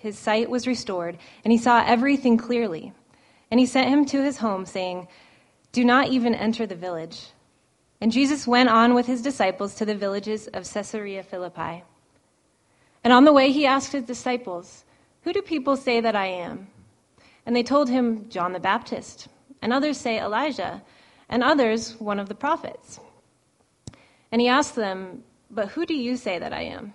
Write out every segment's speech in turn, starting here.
His sight was restored, and he saw everything clearly. And he sent him to his home, saying, Do not even enter the village. And Jesus went on with his disciples to the villages of Caesarea Philippi. And on the way, he asked his disciples, Who do people say that I am? And they told him, John the Baptist. And others say Elijah, and others, one of the prophets. And he asked them, But who do you say that I am?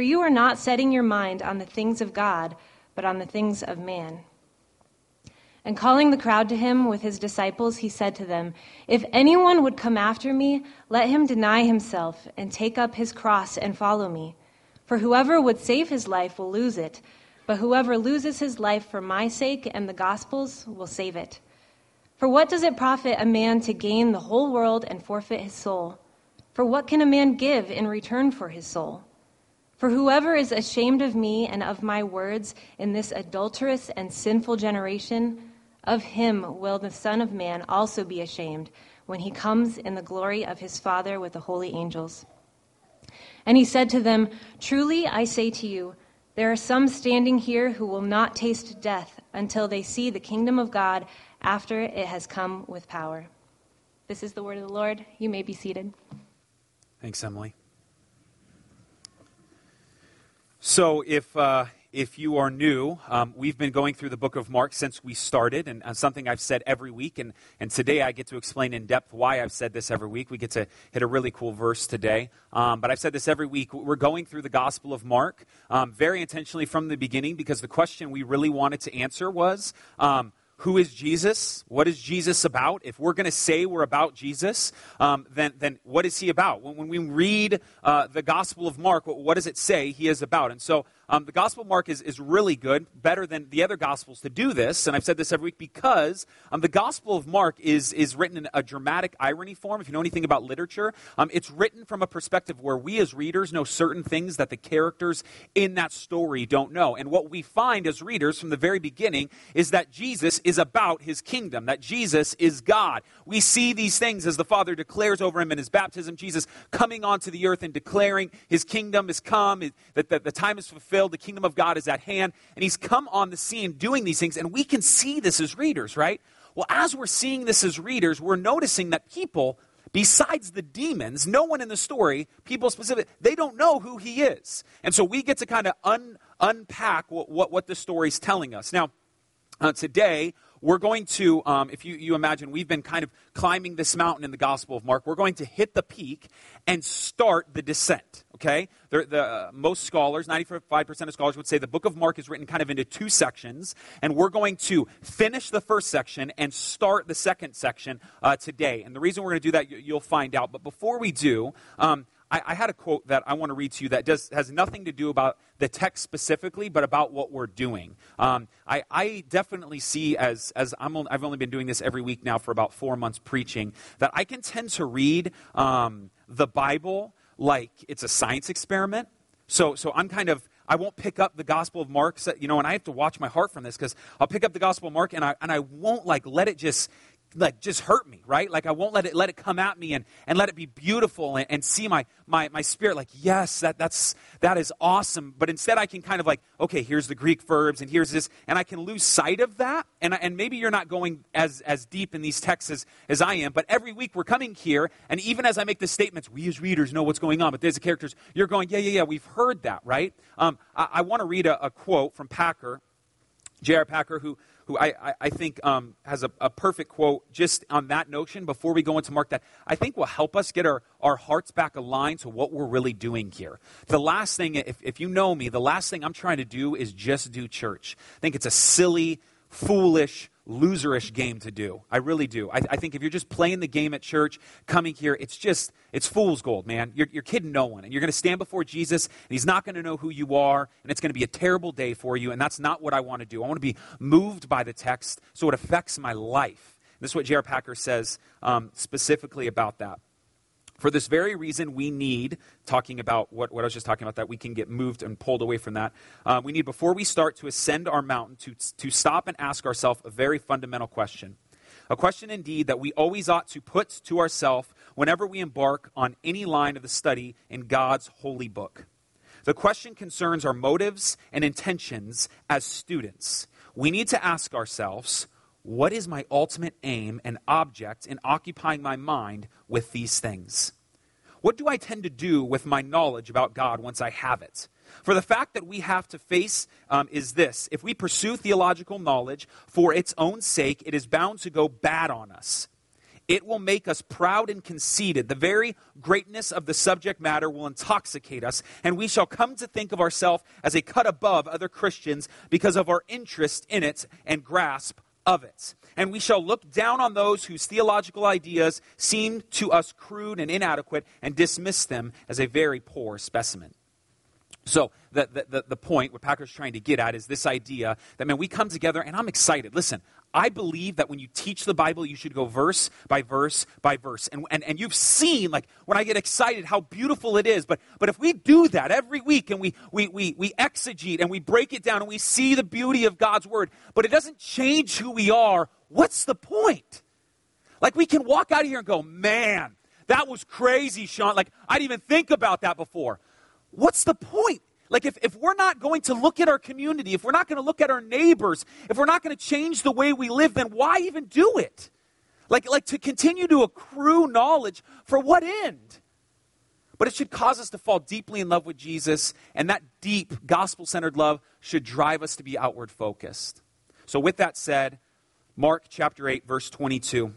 for you are not setting your mind on the things of God, but on the things of man. And calling the crowd to him with his disciples, he said to them, If anyone would come after me, let him deny himself and take up his cross and follow me. For whoever would save his life will lose it, but whoever loses his life for my sake and the gospel's will save it. For what does it profit a man to gain the whole world and forfeit his soul? For what can a man give in return for his soul? For whoever is ashamed of me and of my words in this adulterous and sinful generation, of him will the Son of Man also be ashamed when he comes in the glory of his Father with the holy angels. And he said to them, Truly I say to you, there are some standing here who will not taste death until they see the kingdom of God after it has come with power. This is the word of the Lord. You may be seated. Thanks, Emily. So, if uh, if you are new, um, we've been going through the book of Mark since we started, and, and, something I've said every week. And, and today I get to explain in depth why I've said this every week. We get to hit a really cool verse today. Um, but I've said this every week. We're going through the Gospel of Mark um, very intentionally from the beginning because the question we really wanted to answer was um, who is Jesus? What is Jesus about? If we're going to say we're about Jesus, um, then, then what is he about? When, when we read uh, the Gospel of Mark, what, what, does it say he is about? And so um, the Gospel of Mark is, is really good, better than the other Gospels to do this. And I've said this every week because um, the Gospel of Mark is, is written in a dramatic irony form. If you know anything about literature, um, it's written from a perspective where we as readers know certain things that the characters in that story don't know. And what we find as readers from the very beginning is that Jesus is about his kingdom, that Jesus is God. We see these things as the Father declares over him in his baptism, Jesus coming onto the earth and declaring his kingdom is come, that the, the time is fulfilled fulfilled, the kingdom of God is at hand, and he's come on the scene doing these things, and we can see this as readers, right? Well, as we're seeing this as readers, we're noticing that people, besides the demons, no one in the story, people specific, they don't know who he is. And so we get to kind of un, unpack what, what, what the story's telling us. Now, uh, today, we're going to, um, if you, you imagine, we've been kind of climbing this mountain in the Gospel of Mark. We're going to hit the peak and start the descent, okay? The, the uh, most scholars, 95% of scholars would say the book of Mark is written kind of into two sections, and we're going to finish the first section and start the second section uh, today. And the reason we're going to do that, you'll find out. But before we do, um, I, I, had a quote that I want to read to you that does, has nothing to do about the text specifically, but about what we're doing. Um, I, I, definitely see as, as I'm only, I've only been doing this every week now for about four months preaching, that I can tend to read um, the Bible like it's a science experiment. So, so I'm kind of I won't pick up the Gospel of Mark, you know, and I have to watch my heart from this because I'll pick up the Gospel of Mark and I, and I won't like let it just like just hurt me right? Like i won't let it let it come at me and and let it be beautiful and, and see my my my spirit. Like yes that that's that is awesome. But instead i can kind of like okay here's the greek verbs and here's this and i can lose sight of that. And and maybe you're not going as as deep in these texts as, as i am but every week we're coming here and even as i make the statements we as readers know what's going on but there's the characters you're going yeah yeah yeah we've heard that right? Um, i, I want to read a, a quote from packer j.r packer who who I, I, I think um, has a, a, perfect quote just on that notion before we go into Mark that I think will help us get our, our hearts back aligned to what we're really doing here. The last thing, if, if you know me, the last thing I'm trying to do is just do church. I think it's a silly, foolish, loserish game to do. I really do. I, I, think if you're just playing the game at church, coming here, it's just, it's fool's gold, man. You're, you're kidding no one. And you're going to stand before Jesus, and he's not going to know who you are, and it's going to be a terrible day for you, and that's not what I want to do. I want to be moved by the text so it affects my life. This is what J.R. Packer says um, specifically about that. For this very reason, we need, talking about what, what I was just talking about, that we can get moved and pulled away from that. Uh, we need, before we start to ascend our mountain, to, to stop and ask ourselves a very fundamental question. A question, indeed, that we always ought to put to ourselves whenever we embark on any line of the study in God's holy book. The question concerns our motives and intentions as students. We need to ask ourselves, what is my ultimate aim and object in occupying my mind with these things? What do I tend to do with my knowledge about God once I have it? For the fact that we have to face um, is this if we pursue theological knowledge for its own sake, it is bound to go bad on us. It will make us proud and conceited. The very greatness of the subject matter will intoxicate us, and we shall come to think of ourselves as a cut above other Christians because of our interest in it and grasp of it. And we shall look down on those whose theological ideas seem to us crude and inadequate and dismiss them as a very poor specimen. So, the, the, the, point, what Packer's trying to get at, is this idea that, man, we come together and I'm excited. Listen, I believe that when you teach the Bible, you should go verse by verse by verse. And, and, and you've seen, like, when I get excited, how beautiful it is. But, but if we do that every week and we, we, we, we exegete and we break it down and we see the beauty of God's Word, but it doesn't change who we are, what's the point? Like, we can walk out of here and go, man, that was crazy, Sean. Like, I didn't even think about that before. What's the point? Like, if, if we're not going to look at our community, if we're not going to look at our neighbors, if we're not going to change the way we live, then why even do it? Like, like to continue to accrue knowledge for what end? But it should cause us to fall deeply in love with Jesus, and that deep gospel centered love should drive us to be outward focused. So, with that said, Mark chapter 8, verse 22.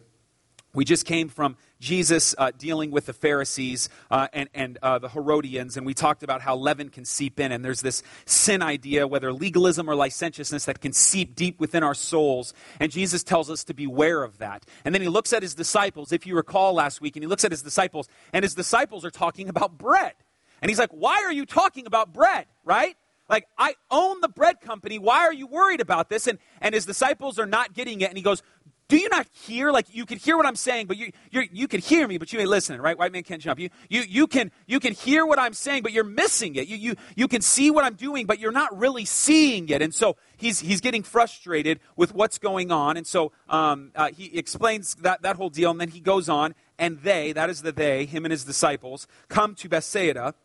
We just came from Jesus uh, dealing with the Pharisees uh, and, and uh, the Herodians, and we talked about how leaven can seep in. And there's this sin idea, whether legalism or licentiousness, that can seep deep within our souls. And Jesus tells us to beware of that. And then he looks at his disciples, if you recall last week, and he looks at his disciples, and his disciples are talking about bread. And he's like, Why are you talking about bread, right? Like, I own the bread company. Why are you worried about this? And, and his disciples are not getting it. And he goes, do you not hear? Like you can hear what I'm saying, but you you you could hear me, but you ain't listening, right? White man can't jump. You you you can you can hear what I'm saying, but you're missing it. You you you can see what I'm doing, but you're not really seeing it. And so he's he's getting frustrated with what's going on. And so um, uh, he explains that that whole deal, and then he goes on, and they, that is the they, him and his disciples, come to Bethsaida.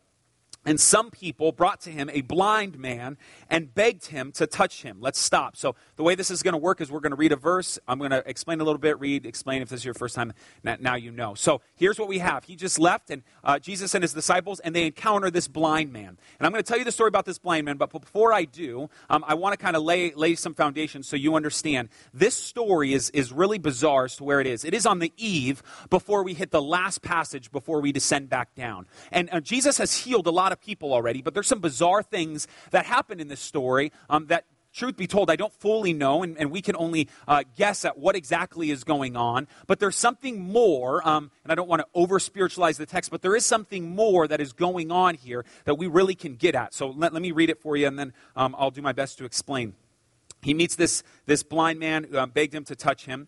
And some people brought to him a blind man and begged him to touch him. Let's stop. So, the way this is going to work is we're going to read a verse. I'm going to explain a little bit, read, explain if this is your first time. Now you know. So, here's what we have. He just left, and uh, Jesus and his disciples, and they encounter this blind man. And I'm going to tell you the story about this blind man, but before I do, um, I want to kind of lay, lay some foundation so you understand. This story is, is really bizarre as to where it is. It is on the eve before we hit the last passage before we descend back down. And uh, Jesus has healed a lot lot of people already, but there's some bizarre things that happen in this story um, that truth be told, I don't fully know, and, and we can only uh, guess at what exactly is going on. But there's something more, um, and I don't want to over spiritualize the text, but there is something more that is going on here that we really can get at. So let, let me read it for you, and then um, I'll do my best to explain. He meets this, this blind man uh, begged him to touch him.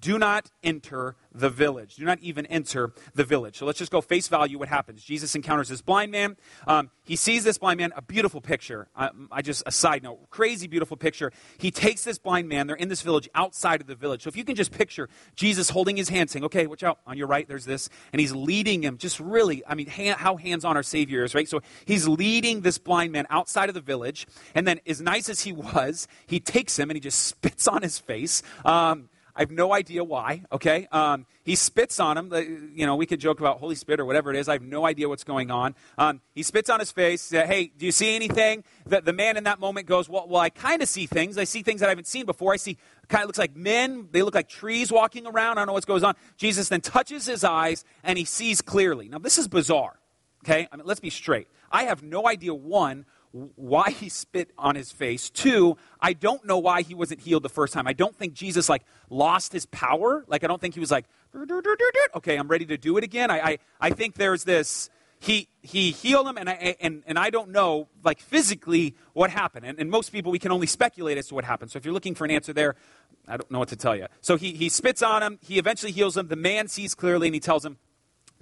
do not enter the village. Do not even enter the village. So let's just go face value what happens. Jesus encounters this blind man. Um, he sees this blind man, a beautiful picture. I, I just, a side note, crazy beautiful picture. He takes this blind man. They're in this village outside of the village. So if you can just picture Jesus holding his hand, saying, okay, watch out. On your right, there's this. And he's leading him, just really, I mean, how hands on our Savior is, right? So he's leading this blind man outside of the village. And then, as nice as he was, he takes him and he just spits on his face. Um, I have no idea why, okay? Um, he spits on him. You know, we could joke about Holy Spirit or whatever it is. I have no idea what's going on. Um, he spits on his face. Hey, do you see anything? The, the man in that moment goes, well, well I kind of see things. I see things that I haven't seen before. I see kind of looks like men. They look like trees walking around. I don't know what goes on. Jesus then touches his eyes and he sees clearly. Now, this is bizarre, okay? I mean, let's be straight. I have no idea, one, why he spit on his face. Two, I don't know why he wasn't healed the first time. I don't think Jesus like lost his power. Like I don't think he was like, okay, I'm ready to do it again. I, I, I think there's this. He he healed him, and I and, and I don't know like physically what happened. And, and most people we can only speculate as to what happened. So if you're looking for an answer there, I don't know what to tell you. So he he spits on him. He eventually heals him. The man sees clearly, and he tells him,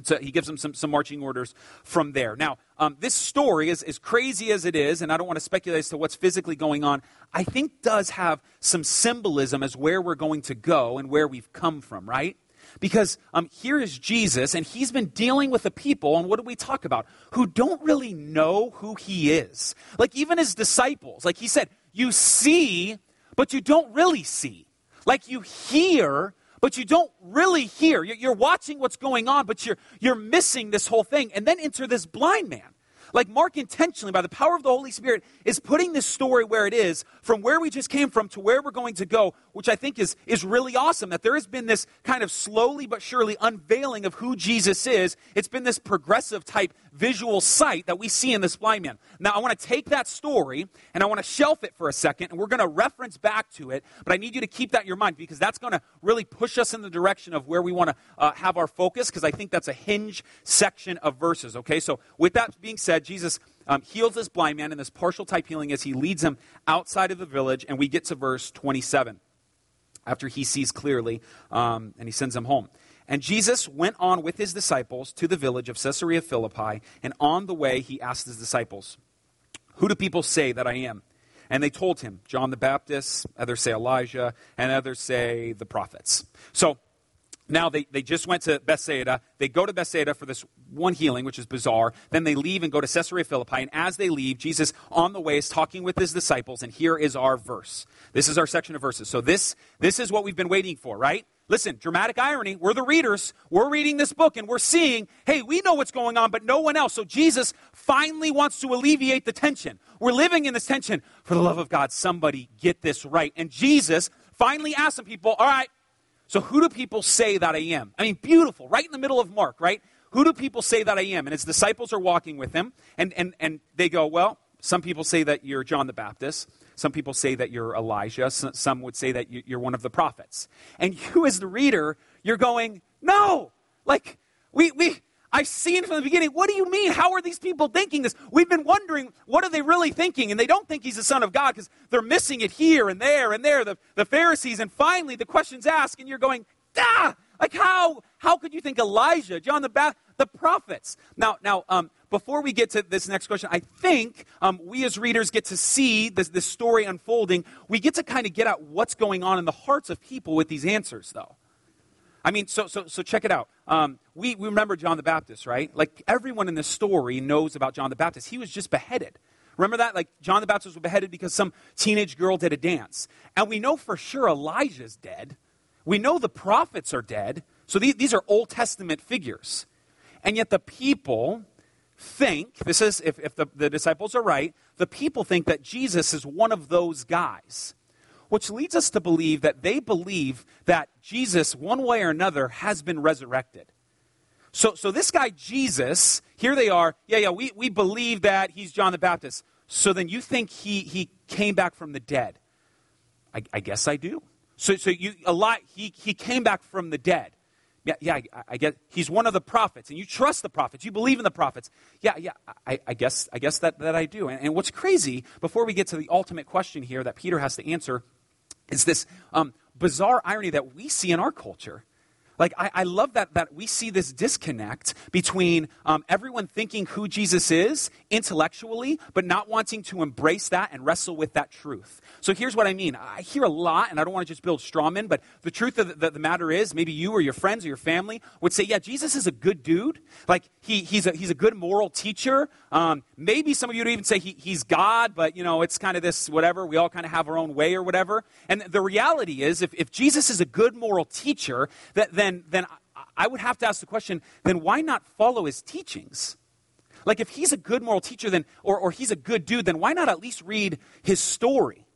so he gives them some, some marching orders from there. Now, um, this story, is as crazy as it is, and I don't want to speculate as to what's physically going on, I think does have some symbolism as where we're going to go and where we've come from, right? Because um, here is Jesus, and he's been dealing with the people, and what do we talk about? Who don't really know who he is. Like even his disciples, like he said, you see, but you don't really see. Like you hear, but you don't really hear. You're watching what's going on, but you're, you're missing this whole thing. And then enter this blind man. Like Mark intentionally, by the power of the Holy Spirit, is putting this story where it is, from where we just came from to where we're going to go, which I think is, is really awesome. That there has been this kind of slowly but surely unveiling of who Jesus is. It's been this progressive type visual sight that we see in this blind man. Now, I want to take that story and I want to shelf it for a second, and we're going to reference back to it, but I need you to keep that in your mind because that's going to really push us in the direction of where we want to uh, have our focus because I think that's a hinge section of verses, okay? So, with that being said, Jesus um, heals this blind man, in this partial type healing as he leads him outside of the village, and we get to verse 27 after he sees clearly um, and he sends him home. And Jesus went on with his disciples to the village of Caesarea Philippi, and on the way he asked his disciples, Who do people say that I am? And they told him, John the Baptist, others say Elijah, and others say the prophets. So now they, they just went to Bethsaida. They go to Bethsaida for this one healing, which is bizarre. Then they leave and go to Caesarea Philippi. And as they leave, Jesus on the way is talking with his disciples. And here is our verse. This is our section of verses. So this, this is what we've been waiting for, right? Listen, dramatic irony. We're the readers. We're reading this book and we're seeing, hey, we know what's going on, but no one else. So Jesus finally wants to alleviate the tension. We're living in this tension. For the love of God, somebody get this right. And Jesus finally asks some people, all right, so who do people say that I am? I mean, beautiful, right in the middle of Mark, right? Who do people say that I am? And his disciples are walking with him, and, and, and they go, well, some people say that you're John the Baptist. Some people say that you're Elijah. Some would say that you're one of the prophets. And you, as the reader, you're going, no! Like, we, we, I've seen from the beginning, what do you mean? How are these people thinking this? We've been wondering, what are they really thinking? And they don't think he's the Son of God because they're missing it here and there and there, the, the Pharisees. And finally, the question's asked, and you're going, ah! Like, how? How could you think Elijah, John the Baptist, the prophets? Now, now, um, before we get to this next question, I think um, we as readers get to see this, this story unfolding. We get to kind of get at what's going on in the hearts of people with these answers, though. I mean, so, so, so check it out. Um, we, we remember John the Baptist, right? Like everyone in this story knows about John the Baptist. He was just beheaded. Remember that? Like John the Baptist was beheaded because some teenage girl did a dance. And we know for sure Elijah's dead. We know the prophets are dead. So these, these are Old Testament figures. And yet the people think, this is, if, if the, the disciples are right, the people think that Jesus is one of those guys. Which leads us to believe that they believe that Jesus, one way or another, has been resurrected. So, so this guy, Jesus, here they are, yeah, yeah, we, we believe that he's John the Baptist. So then you think he, he came back from the dead? I, I guess I do. So, so you, a lot, he, he came back from the dead. Yeah, yeah, I, I get. He's one of the prophets, and you trust the prophets. You believe in the prophets. Yeah, yeah, I, I guess, I guess that, that I do. And, and, what's crazy, before we get to the ultimate question here that Peter has to answer, is this. Um, bizarre irony that we see in our culture. Like, I, I love that, that we see this disconnect between um, everyone thinking who Jesus is intellectually, but not wanting to embrace that and wrestle with that truth. So here's what I mean. I hear a lot, and I don't want to just build straw men, but the truth of the, the, matter is, maybe you or your friends or your family would say, yeah, Jesus is a good dude. Like, he, he's, a, he's a good moral teacher. Um, maybe some of you would even say he, he's God, but, you know, it's kind of this whatever. We all kind of have our own way or whatever. And the reality is, if, if Jesus is a good moral teacher, that, then, then I would have to ask the question, then why not follow his teachings? Like, if he's a good moral teacher, then, or, or he's a good dude, then why not at least read his story?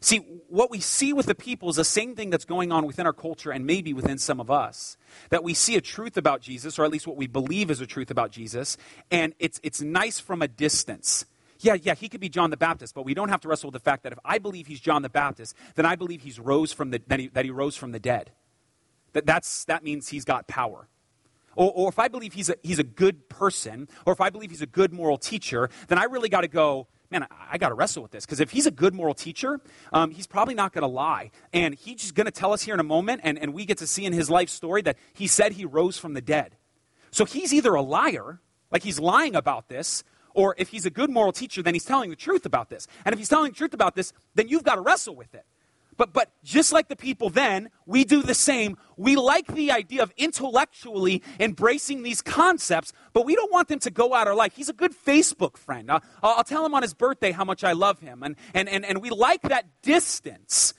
See, what we see with the people is the same thing that's going on within our culture and maybe within some of us. That we see a truth about Jesus, or at least what we believe is a truth about Jesus, and it's, it's nice from a distance. Yeah, yeah, he could be John the Baptist, but we don't have to wrestle with the fact that if I believe he's John the Baptist, then I believe he's rose from the, that, he, that he rose from the dead. That, that's, that means he's got power. Or, or if I believe he's a, he's a good person, or if I believe he's a good moral teacher, then I really got to go, man, I, I got to wrestle with this. Because if he's a good moral teacher, um, he's probably not going to lie. And he's just going to tell us here in a moment, and, and we get to see in his life story that he said he rose from the dead. So he's either a liar, like he's lying about this, or if he's a good moral teacher, then he's telling the truth about this. And if he's telling the truth about this, then you've got to wrestle with it. But, but just like the people then, we do the same. We like the idea of intellectually embracing these concepts, but we don't want them to go out our life. He's a good Facebook friend. I'll, I'll tell him on his birthday how much I love him. And, and, and, and we like that distance.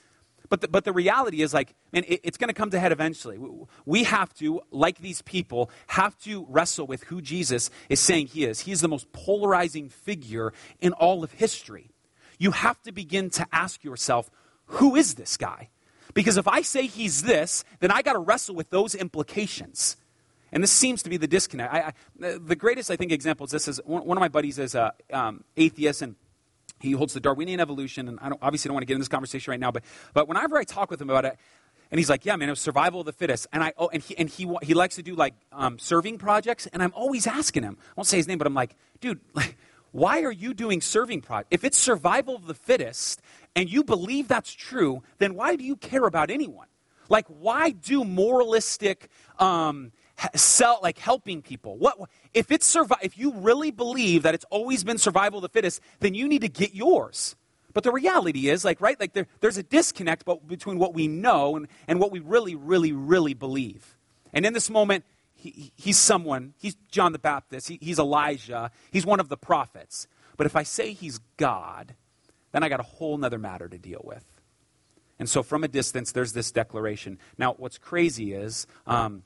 But the, but the reality is, like, man, it, it's going to come to head eventually. We have to, like these people, have to wrestle with who Jesus is saying he is. He is the most polarizing figure in all of history. You have to begin to ask yourself, who is this guy? Because if I say he's this, then I got to wrestle with those implications. And this seems to be the disconnect. I, I, the greatest, I think, example is this is one, one of my buddies is an um, atheist, and he holds the Darwinian evolution. And I don't, obviously don't want to get in this conversation right now, but, but whenever I talk with him about it, and he's like, "Yeah, man, it was survival of the fittest." And I, oh, and he, and he, he likes to do like um, serving projects, and I'm always asking him. I won't say his name, but I'm like, "Dude, like, why are you doing serving projects? If it's survival of the fittest, and you believe that's true, then why do you care about anyone? Like, why do moralistic, um, sell, like helping people? What if it's survive? If you really believe that it's always been survival of the fittest, then you need to get yours. But the reality is, like, right, like there, there's a disconnect between what we know and, and what we really, really, really believe. And in this moment, he, he's someone, he's John the Baptist, he, he's Elijah, he's one of the prophets. But if I say he's God, then I got a whole nother matter to deal with. And so from a distance, there's this declaration. Now, what's crazy is um,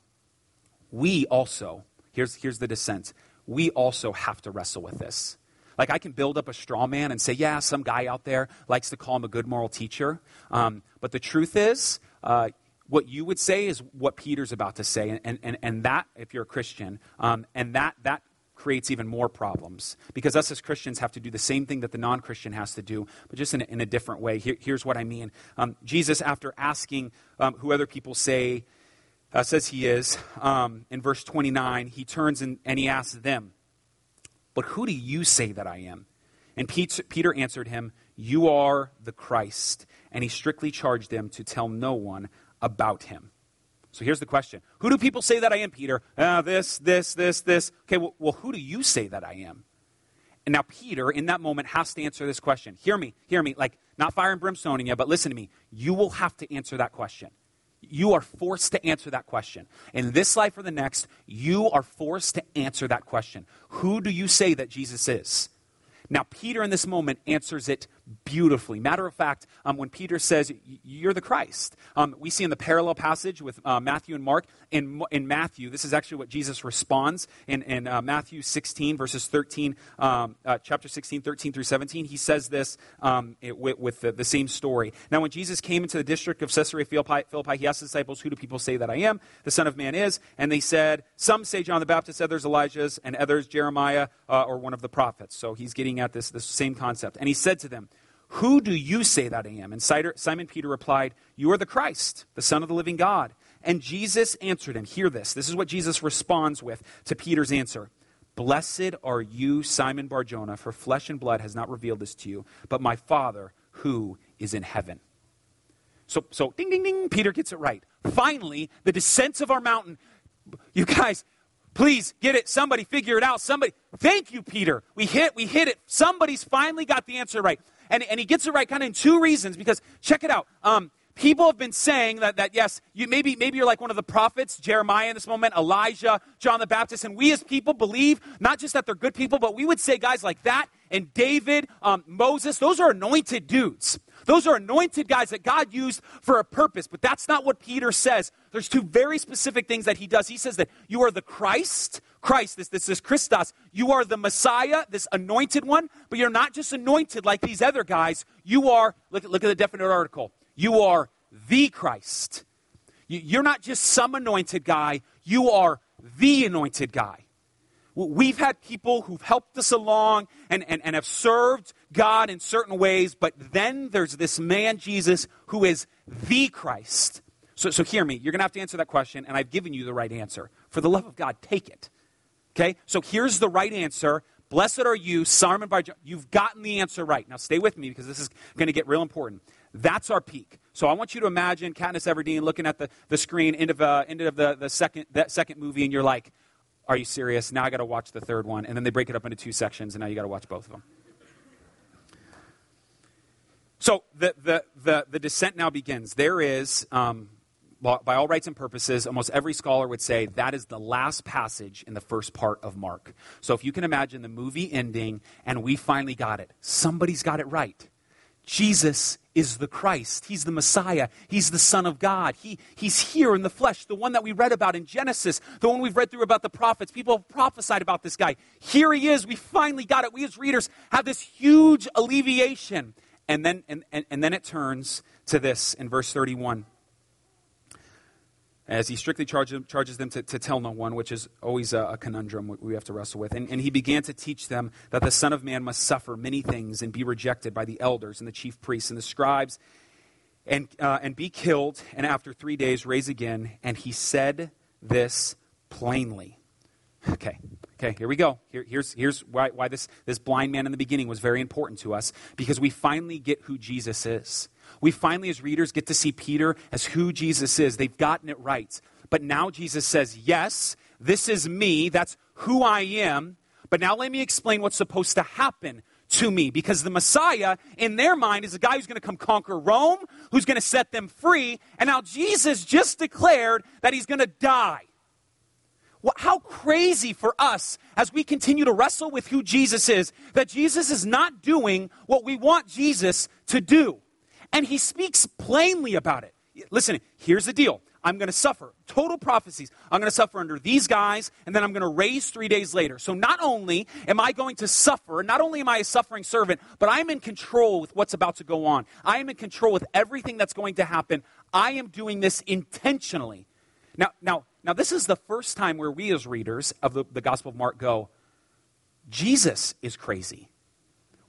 we also, here's, here's the descent, we also have to wrestle with this. Like, I can build up a straw man and say, yeah, some guy out there likes to call him a good moral teacher. Um, but the truth is, uh, what you would say is what Peter's about to say. And, and, and that, if you're a Christian, um, and that, that creates even more problems because us as Christians have to do the same thing that the non Christian has to do, but just in a, in a different way. Here, here's what I mean um, Jesus, after asking um, who other people say, uh, says he is, um, in verse 29, he turns and, and he asks them, But who do you say that I am? And Peter answered him, You are the Christ. And he strictly charged them to tell no one about him. So here's the question Who do people say that I am, Peter? Uh, this, this, this, this. Okay, well, well, who do you say that I am? And now Peter, in that moment, has to answer this question. Hear me, hear me. Like, not fire and brimstoning you, but listen to me. You will have to answer that question. You are forced to answer that question. In this life or the next, you are forced to answer that question. Who do you say that Jesus is? Now, Peter in this moment answers it beautifully. Matter of fact, um, when Peter says, You're the Christ, um, we see in the parallel passage with uh, Matthew and Mark. In, in Matthew, this is actually what Jesus responds in, in uh, Matthew 16, verses 13, um, uh, chapter 16, 13 through 17. He says this um, it, with, with the, the, same story. Now, when Jesus came into the district of Caesarea Philippi, Philippi, he asked the disciples, Who do people say that I am? The Son of Man is. And they said, Some say John the Baptist, others Elijah's, and others Jeremiah uh, or one of the prophets. So he's getting at this, this same concept. And he said to them, who do you say that I am? And Simon Peter replied, You are the Christ, the Son of the living God. And Jesus answered him, Hear this. This is what Jesus responds with to Peter's answer. Blessed are you, Simon Barjona, for flesh and blood has not revealed this to you, but my Father who is in heaven. So, so ding, ding, ding, Peter gets it right. Finally, the descent of our mountain. You guys, please get it. Somebody figure it out. Somebody, thank you, Peter. We hit, we hit it. Somebody's finally got the answer right. And, and he gets it right kind of in two reasons because check it out. Um, people have been saying that, that yes, you, maybe, maybe you're like one of the prophets, Jeremiah in this moment, Elijah, John the Baptist, and we as people believe not just that they're good people, but we would say guys like that and David, um, Moses, those are anointed dudes. Those are anointed guys that God used for a purpose, but that's not what Peter says. There's two very specific things that he does. He says that you are the Christ, Christ, this, this is Christos. You are the Messiah, this anointed one, but you're not just anointed like these other guys. You are, look, look at the definite article, you are the Christ. You're not just some anointed guy, you are the anointed guy. We've had people who've helped us along and, and, and have served God in certain ways, but then there's this man, Jesus, who is the Christ. So, so hear me. You're going to have to answer that question, and I've given you the right answer. For the love of God, take it. Okay? So here's the right answer. Blessed are you, Simon Bar. You've gotten the answer right. Now stay with me because this is going to get real important. That's our peak. So I want you to imagine Katniss Everdeen looking at the, the screen, end of, uh, end of the, the second, that second movie, and you're like, are you serious? Now I got to watch the third one. And then they break it up into two sections, and now you got to watch both of them. So the, the, the, the descent now begins. There is, um, by all rights and purposes, almost every scholar would say that is the last passage in the first part of Mark. So if you can imagine the movie ending and we finally got it, somebody's got it right. Jesus is the Christ. He's the Messiah. He's the Son of God. He, he's here in the flesh, the one that we read about in Genesis, the one we've read through about the prophets. People have prophesied about this guy. Here he is. We finally got it. We as readers have this huge alleviation. And then, and, and, and then it turns to this in verse 31 as he strictly charges, charges them to, to, tell no one, which is always a, a, conundrum we have to wrestle with. And, and he began to teach them that the Son of Man must suffer many things and be rejected by the elders and the chief priests and the scribes and, uh, and be killed, and after three days raise again. And he said this plainly. Okay, okay, here we go. Here, here's here's why, why this, this blind man in the beginning was very important to us, because we finally get who Jesus is. We finally, as readers, get to see Peter as who Jesus is. They've gotten it right. But now Jesus says, Yes, this is me. That's who I am. But now let me explain what's supposed to happen to me. Because the Messiah, in their mind, is a guy who's going to come conquer Rome, who's going to set them free. And now Jesus just declared that he's going to die. Well, how crazy for us as we continue to wrestle with who Jesus is, that Jesus is not doing what we want Jesus to do. And he speaks plainly about it. Listen, here's the deal. I'm going to suffer. Total prophecies. I'm going to suffer under these guys, and then I'm going to raise three days later. So not only am I going to suffer, not only am I a suffering servant, but I'm in control with what's about to go on. I am in control with everything that's going to happen. I am doing this intentionally. Now, now, now this is the first time where we as readers of the, the Gospel of Mark go, Jesus is crazy.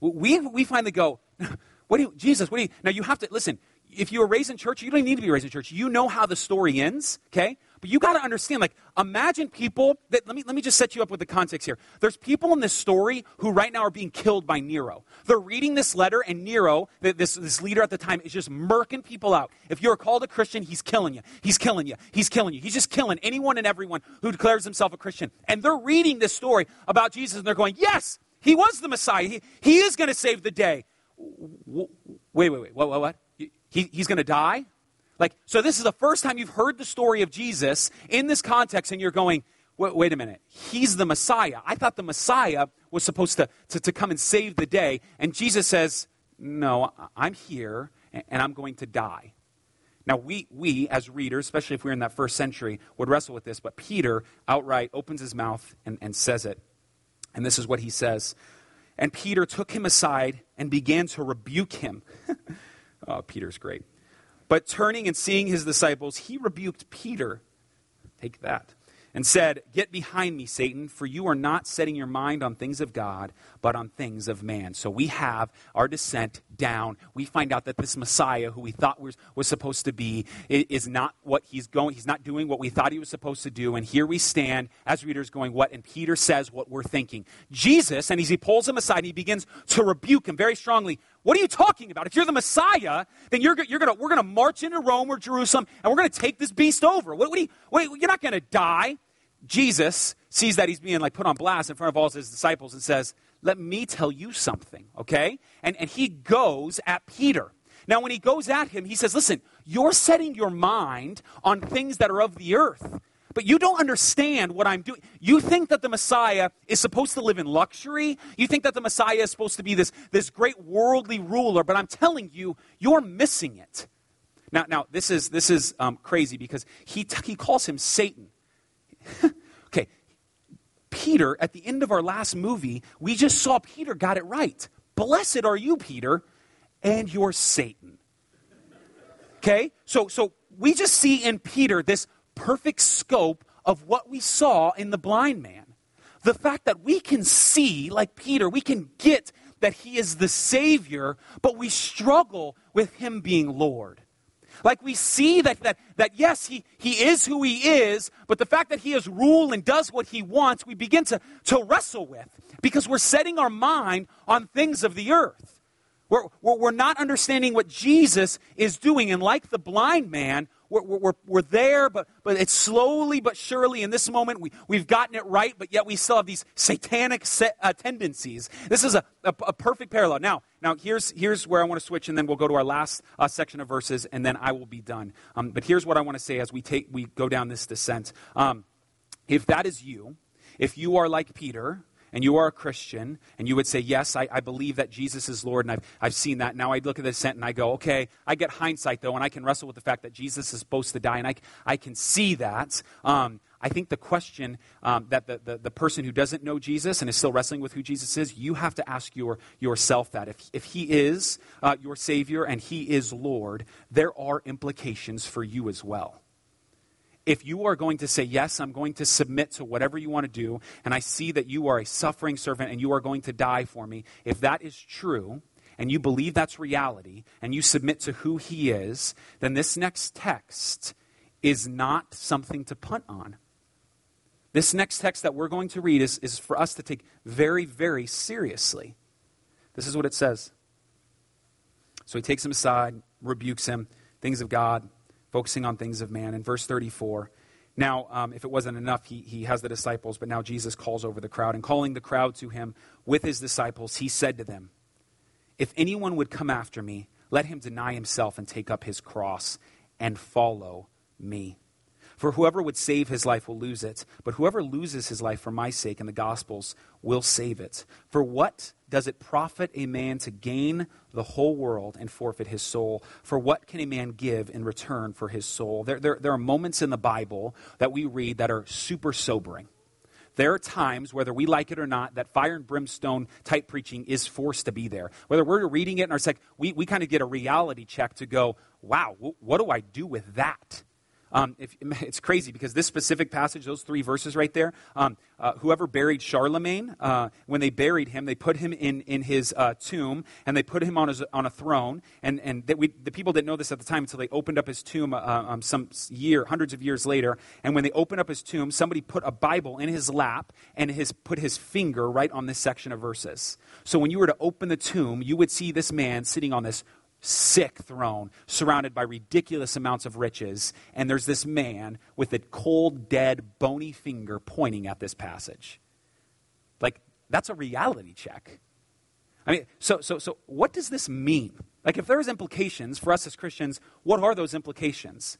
We, we finally go, what do you, Jesus, what do you, now you have to, listen, if you were raised in church, you don't need to be raised in church. You know how the story ends, okay? But you got to understand, like, imagine people that, let me, let me just set you up with the context here. There's people in this story who right now are being killed by Nero. They're reading this letter, and Nero, this, this leader at the time, is just murking people out. If you're called a Christian, he's killing you. He's killing you. He's killing you. He's just killing anyone and everyone who declares himself a Christian. And they're reading this story about Jesus, and they're going, yes, he was the Messiah. He, he is going to save the day wait, wait, wait, what, what, what? He, he's going to die? Like, so this is the first time you've heard the story of Jesus in this context, and you're going, wait, wait a minute, he's the Messiah. I thought the Messiah was supposed to, to, to come and save the day. And Jesus says, no, I'm here, and I'm going to die. Now, we, we, as readers, especially if we're in that first century, would wrestle with this, but Peter outright opens his mouth and, and says it. And this is what he says and Peter took him aside and began to rebuke him. oh, Peter's great. But turning and seeing his disciples, he rebuked Peter. Take that. and said, Get behind me, Satan, for you are not setting your mind on things of God, but on things of man. So we have our descent down. We find out that this Messiah, who we thought was, was supposed to be, is not what he's going, he's not doing what we thought he was supposed to do. And here we stand as readers going, What? And Peter says what we're thinking. Jesus, and as he pulls him aside and he begins to rebuke him very strongly, what are you talking about? If you're the Messiah, then you're, you're gonna, we're going to march into Rome or Jerusalem and we're going to take this beast over. What, what you, you're not going to die. Jesus sees that he's being like put on blast in front of all his disciples and says, Let me tell you something, okay? And, and he goes at Peter. Now, when he goes at him, he says, Listen, you're setting your mind on things that are of the earth. But you don't understand what I'm doing. You think that the Messiah is supposed to live in luxury. You think that the Messiah is supposed to be this, this great worldly ruler. But I'm telling you, you're missing it. Now, now this is, this is um, crazy because he, t- he calls him Satan. Peter, at the end of our last movie, we just saw Peter got it right. Blessed are you, Peter, and you're Satan. Okay? So, so we just see in Peter this perfect scope of what we saw in the blind man. The fact that we can see, like Peter, we can get that he is the Savior, but we struggle with him being Lord. Like we see that, that, that yes, he, he is who he is, but the fact that he is rule and does what he wants, we begin to, to wrestle with because we're setting our mind on things of the earth. We're, we're, we're not understanding what Jesus is doing. And like the blind man, we're, we're, we're there, but, but it's slowly but surely in this moment we, we've gotten it right, but yet we still have these satanic set, uh, tendencies. This is a, a, a, perfect parallel. Now, now here's, here's where I want to switch, and then we'll go to our last uh, section of verses, and then I will be done. Um, but here's what I want to say as we, take, we go down this descent. Um, if that is you, if you are like Peter, and you are a Christian, and you would say, Yes, I, I, believe that Jesus is Lord, and I've, I've seen that. Now I look at this sentence and I go, Okay, I get hindsight, though, and I can wrestle with the fact that Jesus is supposed to die, and I, I can see that. Um, I think the question um, that the, the, the, person who doesn't know Jesus and is still wrestling with who Jesus is, you have to ask your, yourself that. If, if he is uh, your Savior and he is Lord, there are implications for you as well if you are going to say, Yes, I'm going to submit to whatever you want to do, and I see that you are a suffering servant and you are going to die for me, if that is true, and you believe that's reality, and you submit to who he is, then this next text is not something to punt on. This next text that we're going to read is, is for us to take very, very seriously. This is what it says. So he takes him aside, rebukes him, things of God, focusing on things of man. In verse 34, now, um, if it wasn't enough, he, he has the disciples, but now Jesus calls over the crowd. And calling the crowd to him with his disciples, he said to them, If anyone would come after me, let him deny himself and take up his cross and follow me. For whoever would save his life will lose it, but whoever loses his life for my sake and the gospel's will save it. For what does it profit a man to gain the whole world and forfeit his soul? For what can a man give in return for his soul? There, there, there are moments in the Bible that we read that are super sobering. There are times, whether we like it or not, that fire and brimstone type preaching is forced to be there. Whether we're reading it and our like, we, we kind of get a reality check to go, wow, what do I do with that? Um, if, it's crazy because this specific passage, those three verses right there, um, uh, whoever buried Charlemagne, uh, when they buried him, they put him in, in his uh, tomb and they put him on, his, on a throne. And, and we, the people didn't know this at the time until they opened up his tomb uh, um, some year, hundreds of years later. And when they opened up his tomb, somebody put a Bible in his lap and his, put his finger right on this section of verses. So when you were to open the tomb, you would see this man sitting on this sick throne surrounded by ridiculous amounts of riches. And there's this man with a cold, dead, bony finger pointing at this passage. Like, that's a reality check. I mean, so, so, so what does this mean? Like, if there's implications for us as Christians, what are those implications?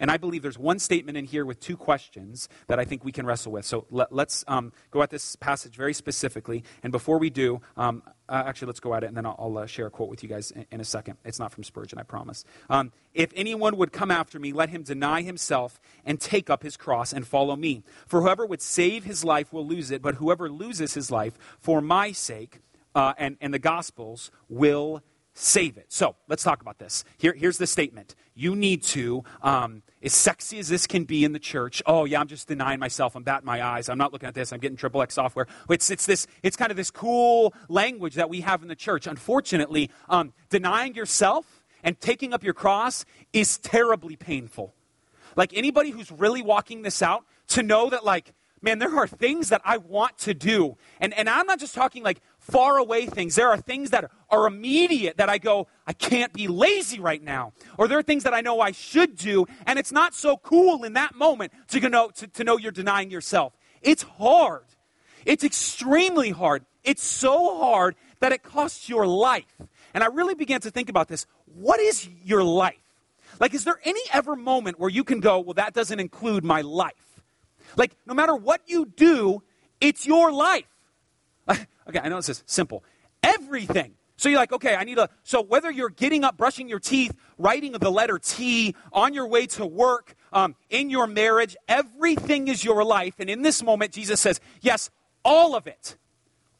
And I believe there's one statement in here with two questions that I think we can wrestle with. So let, us um, go at this passage very specifically. And before we do, um, uh, actually, let's go at it, and then I'll, I'll uh, share a quote with you guys in, in, a second. It's not from Spurgeon, I promise. Um, if anyone would come after me, let him deny himself and take up his cross and follow me. For whoever would save his life will lose it, but whoever loses his life for my sake uh, and, and the gospel's will save it. So let's talk about this. Here, here's the statement. You need to, um, as sexy as this can be in the church, oh yeah, I'm just denying myself. I'm batting my eyes. I'm not looking at this. I'm getting triple X software. It's, it's, this, it's kind of this cool language that we have in the church. Unfortunately, um, denying yourself and taking up your cross is terribly painful. Like anybody who's really walking this out, to know that like, man, there are things that I want to do. And, and I'm not just talking like far away things. There are things that are immediate that I go, I can't be lazy right now. Or there are things that I know I should do, and it's not so cool in that moment to know, to, to know you're denying yourself. It's hard. It's extremely hard. It's so hard that it costs your life. And I really began to think about this. What is your life? Like, is there any ever moment where you can go, well, that doesn't include my life? Like, no matter what you do, it's your life. Okay, I know this is simple. Everything. So you're like, okay, I need a. So whether you're getting up, brushing your teeth, writing the letter T, on your way to work, um, in your marriage, everything is your life. And in this moment, Jesus says, yes, all of it.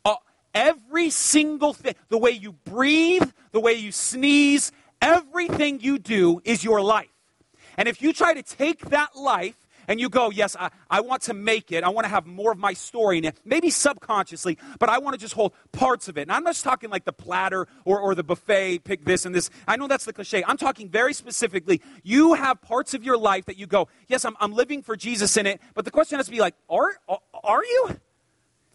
Uh, every single thing. The way you breathe, the way you sneeze, everything you do is your life. And if you try to take that life and you go, Yes, I, I want to make it. I want to have more of my story in it, maybe subconsciously, but I want to just hold parts of it. And I'm not just talking like the platter or, or the buffet, pick this and this. I know that's the cliche. I'm talking very specifically. You have parts of your life that you go, Yes, I'm, I'm living for Jesus in it, but the question has to be like, Are, are you?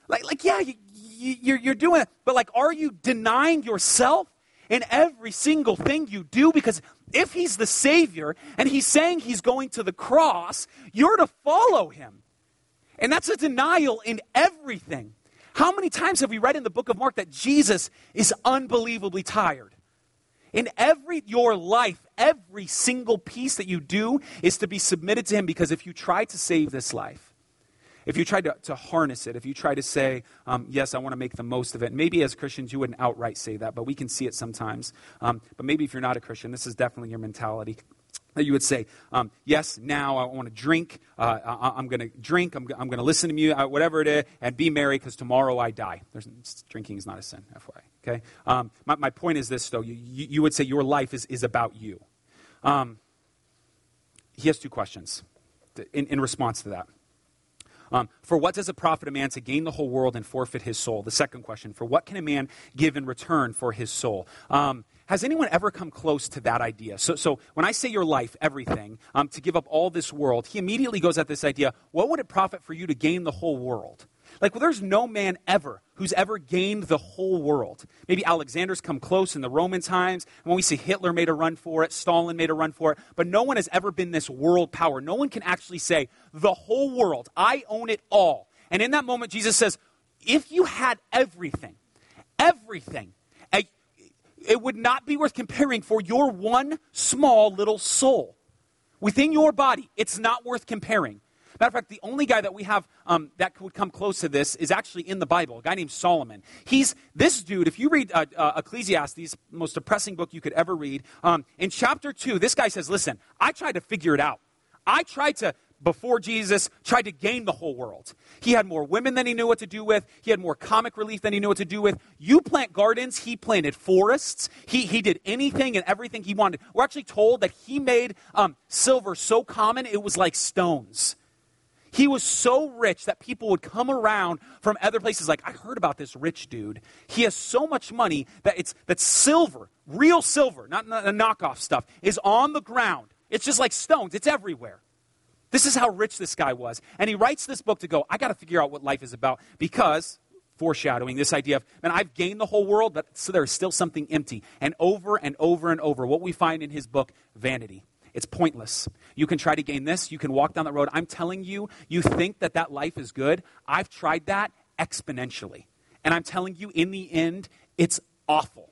Like, like yeah, you, you, you're, you're doing it, but like, are you denying yourself? In every single thing you do because if he's the Savior and he's saying he's going to the cross, you're to follow him. And that's a denial in everything. How many times have we read in the book of Mark that Jesus is unbelievably tired? In every your life, every single piece that you do is to be submitted to him because if you try to save this life, if you try to, to harness it, if you try to say, um, yes, I want to make the most of it, maybe as Christians you wouldn't outright say that, but we can see it sometimes. Um, but maybe if you're not a Christian, this is definitely your mentality. That you would say, um, yes, now I want to drink. Uh, I, am going to drink. I'm, I'm going to listen to music, uh, whatever it is, and be merry because tomorrow I die. There's, drinking is not a sin, FYI. Okay? Um, my, my point is this, though. You, you, would say your life is, is about you. Um, he has two questions in, in response to that. Um, for what does it profit a man to gain the whole world and forfeit his soul? The second question, for what can a man give in return for his soul? Um, has anyone ever come close to that idea? So, so when I say your life, everything, um, to give up all this world, he immediately goes at this idea what would it profit for you to gain the whole world? Like, well, there's no man ever who's ever gained the whole world. Maybe Alexander's come close in the Roman times. When we see Hitler made a run for it, Stalin made a run for it, but no one has ever been this world power. No one can actually say, the whole world, I own it all. And in that moment, Jesus says, if you had everything, everything, eh, it would not be worth comparing for your one small little soul. Within your body, it's not worth comparing. Matter of fact, the only guy that we have um, that would come close to this is actually in the Bible, a guy named Solomon. He's this dude. If you read uh, uh, Ecclesiastes, most depressing book you could ever read, um, in chapter two, this guy says, "Listen, I tried to figure it out. I tried to." Before Jesus tried to gain the whole world. He had more women than he knew what to do with. He had more comic relief than he knew what to do with. You plant gardens, he planted forests. He, he did anything and everything he wanted. We're actually told that he made um, silver so common it was like stones. He was so rich that people would come around from other places like, I heard about this rich dude. He has so much money that it's that silver, real silver, not, the knockoff stuff, is on the ground. It's just like stones, it's everywhere. This is how rich this guy was. And he writes this book to go, I got to figure out what life is about because foreshadowing this idea of, man, I've gained the whole world, but so there's still something empty. And over and over and over, what we find in his book, vanity. It's pointless. You can try to gain this. You can walk down that road. I'm telling you, you think that that life is good. I've tried that exponentially. And I'm telling you, in the end, it's awful.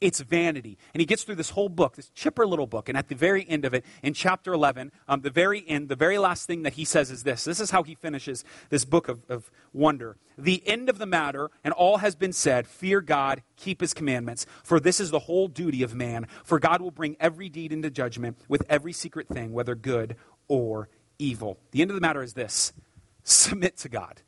It's vanity. And he gets through this whole book, this chipper little book. And at the very end of it, in chapter 11, um, the very end, the very last thing that he says is this. This is how he finishes this book of, of wonder. The end of the matter, and all has been said fear God, keep his commandments, for this is the whole duty of man. For God will bring every deed into judgment with every secret thing, whether good or evil. The end of the matter is this submit to God.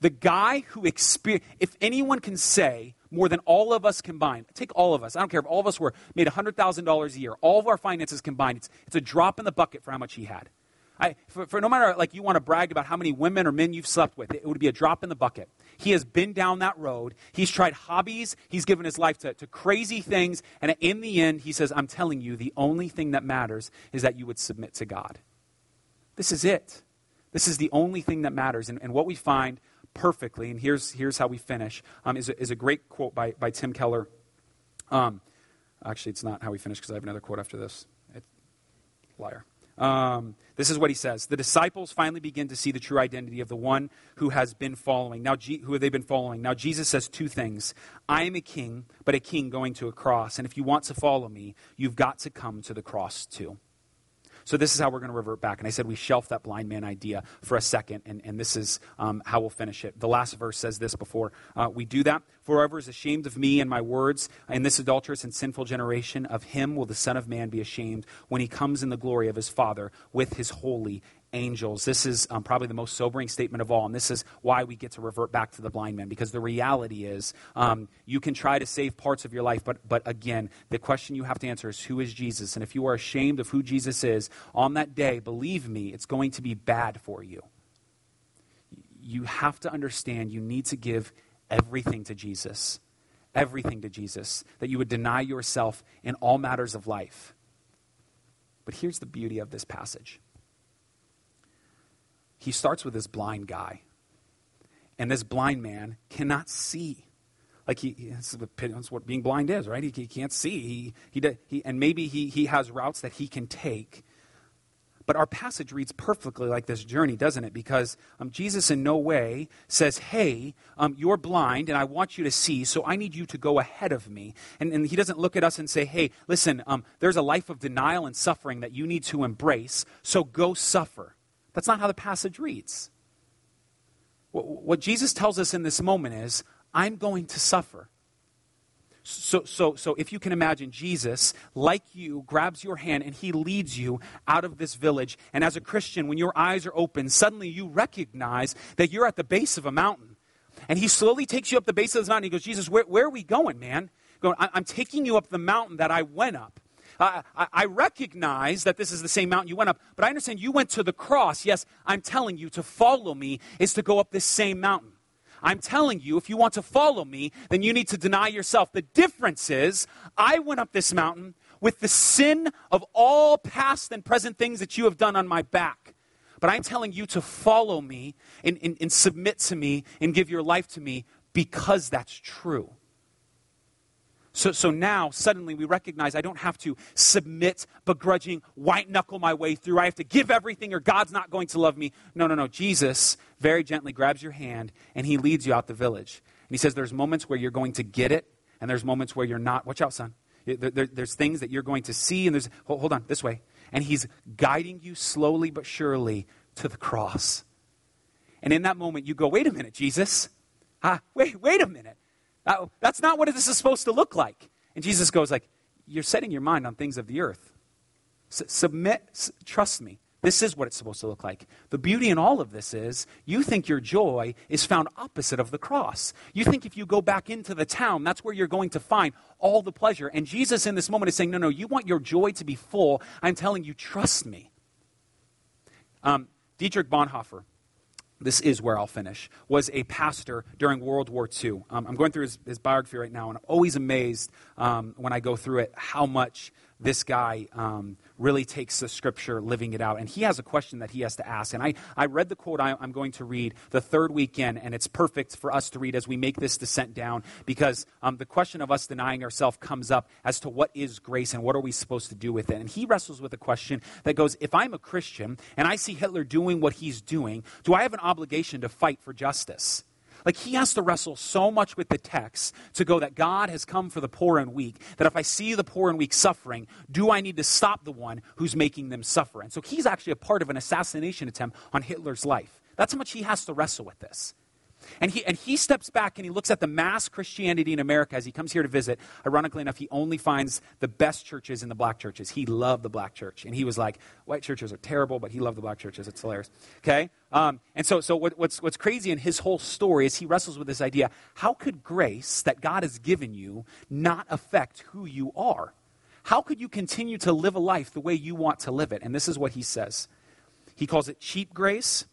The guy who experienced, if anyone can say, more than all of us combined. Take all of us. I don't care if all of us were made $100,000 a year. All of our finances combined. It's, it's a drop in the bucket for how much he had. I, for, for no matter like you want to brag about how many women or men you've slept with, it would be a drop in the bucket. He has been down that road. He's tried hobbies. He's given his life to, to crazy things. And in the end, he says, I'm telling you, the only thing that matters is that you would submit to God. This is it. This is the only thing that matters. And, and what we find perfectly, and here's, here's how we finish, um, is, a, is a great quote by, by Tim Keller. Um, actually, it's not how we finish because I have another quote after this. It, liar. Um, this is what he says. The disciples finally begin to see the true identity of the one who has been following. Now, who have they been following? Now, Jesus says two things. I am a king, but a king going to a cross. And if you want to follow me, you've got to come to the cross too. So this is how we're going to revert back. And I said we shelf that blind man idea for a second, and, and this is um, how we'll finish it. The last verse says this before uh, we do that. For whoever is ashamed of me and my words in this adulterous and sinful generation, of him will the Son of Man be ashamed when he comes in the glory of his Father with his holy angels. This is um, probably the most sobering statement of all, and this is why we get to revert back to the blind man, because the reality is um, you can try to save parts of your life, but, but again, the question you have to answer is who is Jesus? And if you are ashamed of who Jesus is, on that day, believe me, it's going to be bad for you. You have to understand you need to give everything to Jesus. Everything to Jesus. That you would deny yourself in all matters of life. But here's the beauty of this passage he starts with this blind guy. And this blind man cannot see. Like he, that's what being blind is, right? He, he can't see. He, he, he, and maybe he, he has routes that he can take. But our passage reads perfectly like this journey, doesn't it? Because um, Jesus in no way says, Hey, um, you're blind and I want you to see, so I need you to go ahead of me. And, and he doesn't look at us and say, Hey, listen, um, there's a life of denial and suffering that you need to embrace, so go suffer. That's not how the passage reads. What Jesus tells us in this moment is, I'm going to suffer. So, so, so if you can imagine, Jesus, like you, grabs your hand and he leads you out of this village. And as a Christian, when your eyes are open, suddenly you recognize that you're at the base of a mountain. And he slowly takes you up the base of this mountain. He goes, Jesus, where, where are we going, man? Going, I'm taking you up the mountain that I went up. I, I recognize that this is the same mountain you went up, but I understand you went to the cross. Yes, I'm telling you to follow me is to go up this same mountain. I'm telling you, if you want to follow me, then you need to deny yourself. The difference is, I went up this mountain with the sin of all past and present things that you have done on my back. But I'm telling you to follow me and, and, and submit to me and give your life to me because that's true. So, so now, suddenly, we recognize I don't have to submit, begrudging, white knuckle my way through. I have to give everything or God's not going to love me. No, no, no. Jesus very gently grabs your hand and he leads you out the village. And he says, There's moments where you're going to get it, and there's moments where you're not. Watch out, son. There, there, there's things that you're going to see, and there's, hold, hold on, this way. And he's guiding you slowly but surely to the cross. And in that moment, you go, Wait a minute, Jesus. Ah, wait, wait a minute. Uh, that's not what this is supposed to look like. And Jesus goes like, you're setting your mind on things of the earth. S- submit, s- trust me. This is what it's supposed to look like. The beauty in all of this is you think your joy is found opposite of the cross. You think if you go back into the town, that's where you're going to find all the pleasure. And Jesus in this moment is saying, no, no, you want your joy to be full. I'm telling you, trust me. Um, Dietrich Bonhoeffer, this is where I'll finish, was a pastor during World War II. Um, I'm going through his, his, biography right now, and I'm always amazed um, when I go through it how much this guy um, really takes the scripture, living it out. And he has a question that he has to ask. And I, I read the quote I, am going to read the third weekend, and it's perfect for us to read as we make this descent down because um, the question of us denying ourselves comes up as to what is grace and what are we supposed to do with it. And he wrestles with a question that goes If I'm a Christian and I see Hitler doing what he's doing, do I have an obligation to fight for justice? Like he has to wrestle so much with the text to go that God has come for the poor and weak, that if I see the poor and weak suffering, do I need to stop the one who's making them suffer? And so he's actually a part of an assassination attempt on Hitler's life. That's how much he has to wrestle with this. And he, and he steps back and he looks at the mass Christianity in America as he comes here to visit. Ironically enough, he only finds the best churches in the black churches. He loved the black church. And he was like, white churches are terrible, but he loved the black churches. It's hilarious. Okay? Um, and so, so what, what's, what's crazy in his whole story is he wrestles with this idea how could grace that God has given you not affect who you are? How could you continue to live a life the way you want to live it? And this is what he says he calls it cheap grace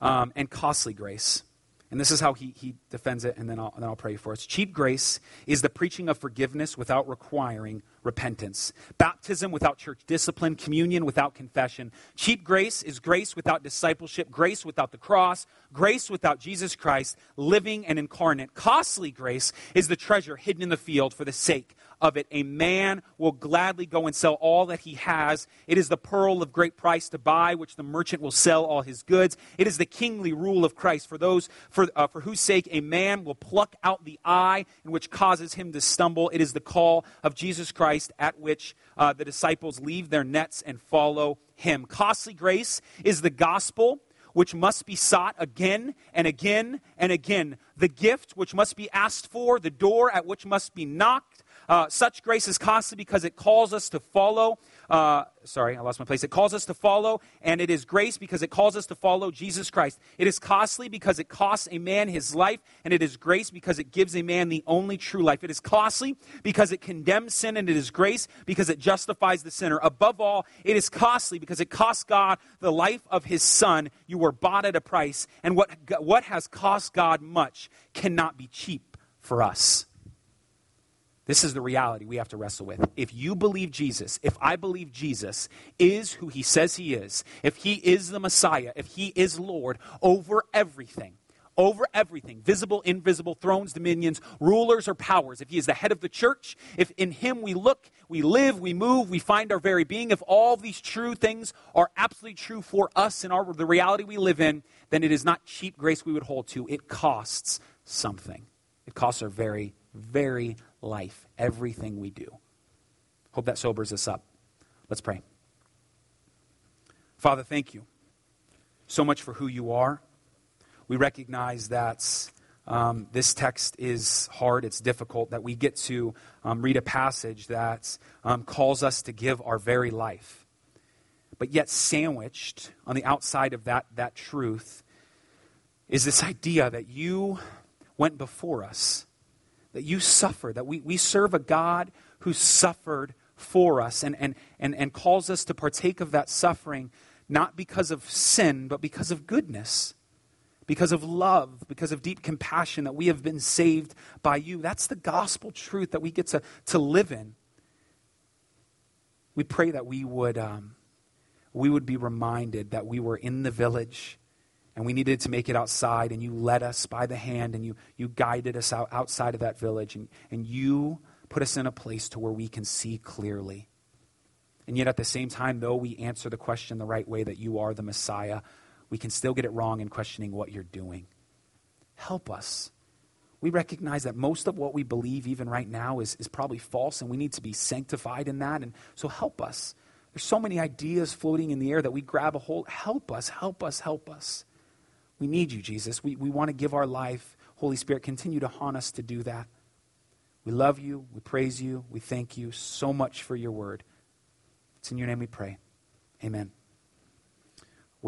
um, and costly grace. And this is how he, he defends it, and then I'll, and then I'll pray for us. Cheap grace is the preaching of forgiveness without requiring repentance. Baptism without church discipline, communion without confession. Cheap grace is grace without discipleship, grace without the cross, grace without Jesus Christ, living and incarnate. Costly grace is the treasure hidden in the field for the sake of it. A man will gladly go and sell all that he has. It is the pearl of great price to buy, which the merchant will sell all his goods. It is the kingly rule of Christ for those for, uh, for whose sake a man will pluck out the eye in which causes him to stumble. It is the call of Jesus Christ at which uh, the disciples leave their nets and follow him. Costly grace is the gospel which must be sought again and again and again. The gift which must be asked for, the door at which must be knocked, uh, such grace is costly because it calls us to follow. Uh, sorry, I lost my place. It calls us to follow, and it is grace because it calls us to follow Jesus Christ. It is costly because it costs a man his life, and it is grace because it gives a man the only true life. It is costly because it condemns sin, and it is grace because it justifies the sinner. Above all, it is costly because it costs God the life of his son. You were bought at a price, and what, what has cost God much cannot be cheap for us. This is the reality we have to wrestle with. If you believe Jesus, if I believe Jesus is who he says he is, if he is the Messiah, if he is Lord over everything, over everything visible, invisible, thrones, dominions, rulers, or powers. If he is the head of the church, if in him we look, we live, we move, we find our very being, if all these true things are absolutely true for us and our, the reality we live in, then it is not cheap grace we would hold to. It costs something. It costs our very, very life, everything we do. Hope that sobers us up. Let's pray. Father, thank you so much for who you are. We recognize that um, this text is hard, it's difficult, that we get to um, read a passage that um, calls us to give our very life. But yet, sandwiched on the outside of that, that truth is this idea that you went before us that you suffer, that we, we serve a God who suffered for us and, and, and, and calls us to partake of that suffering, not because of sin, but because of goodness, because of love, because of deep compassion, that we have been saved by you. That's the gospel truth that we get to, to live in. We pray that we would, um, we would be reminded that we were in the village and we needed to make it outside, and you led us by the hand, and you, you guided us out outside of that village, and, and you put us in a place to where we can see clearly. And yet, at the same time, though we answer the question the right way that you are the Messiah, we can still get it wrong in questioning what you're doing. Help us. We recognize that most of what we believe, even right now, is, is probably false, and we need to be sanctified in that. And so, help us. There's so many ideas floating in the air that we grab a hold. Help us, help us, help us. We need you, Jesus. We, we want to give our life. Holy Spirit, continue to haunt us to do that. We love you. We praise you. We thank you so much for your word. It's in your name we pray. Amen.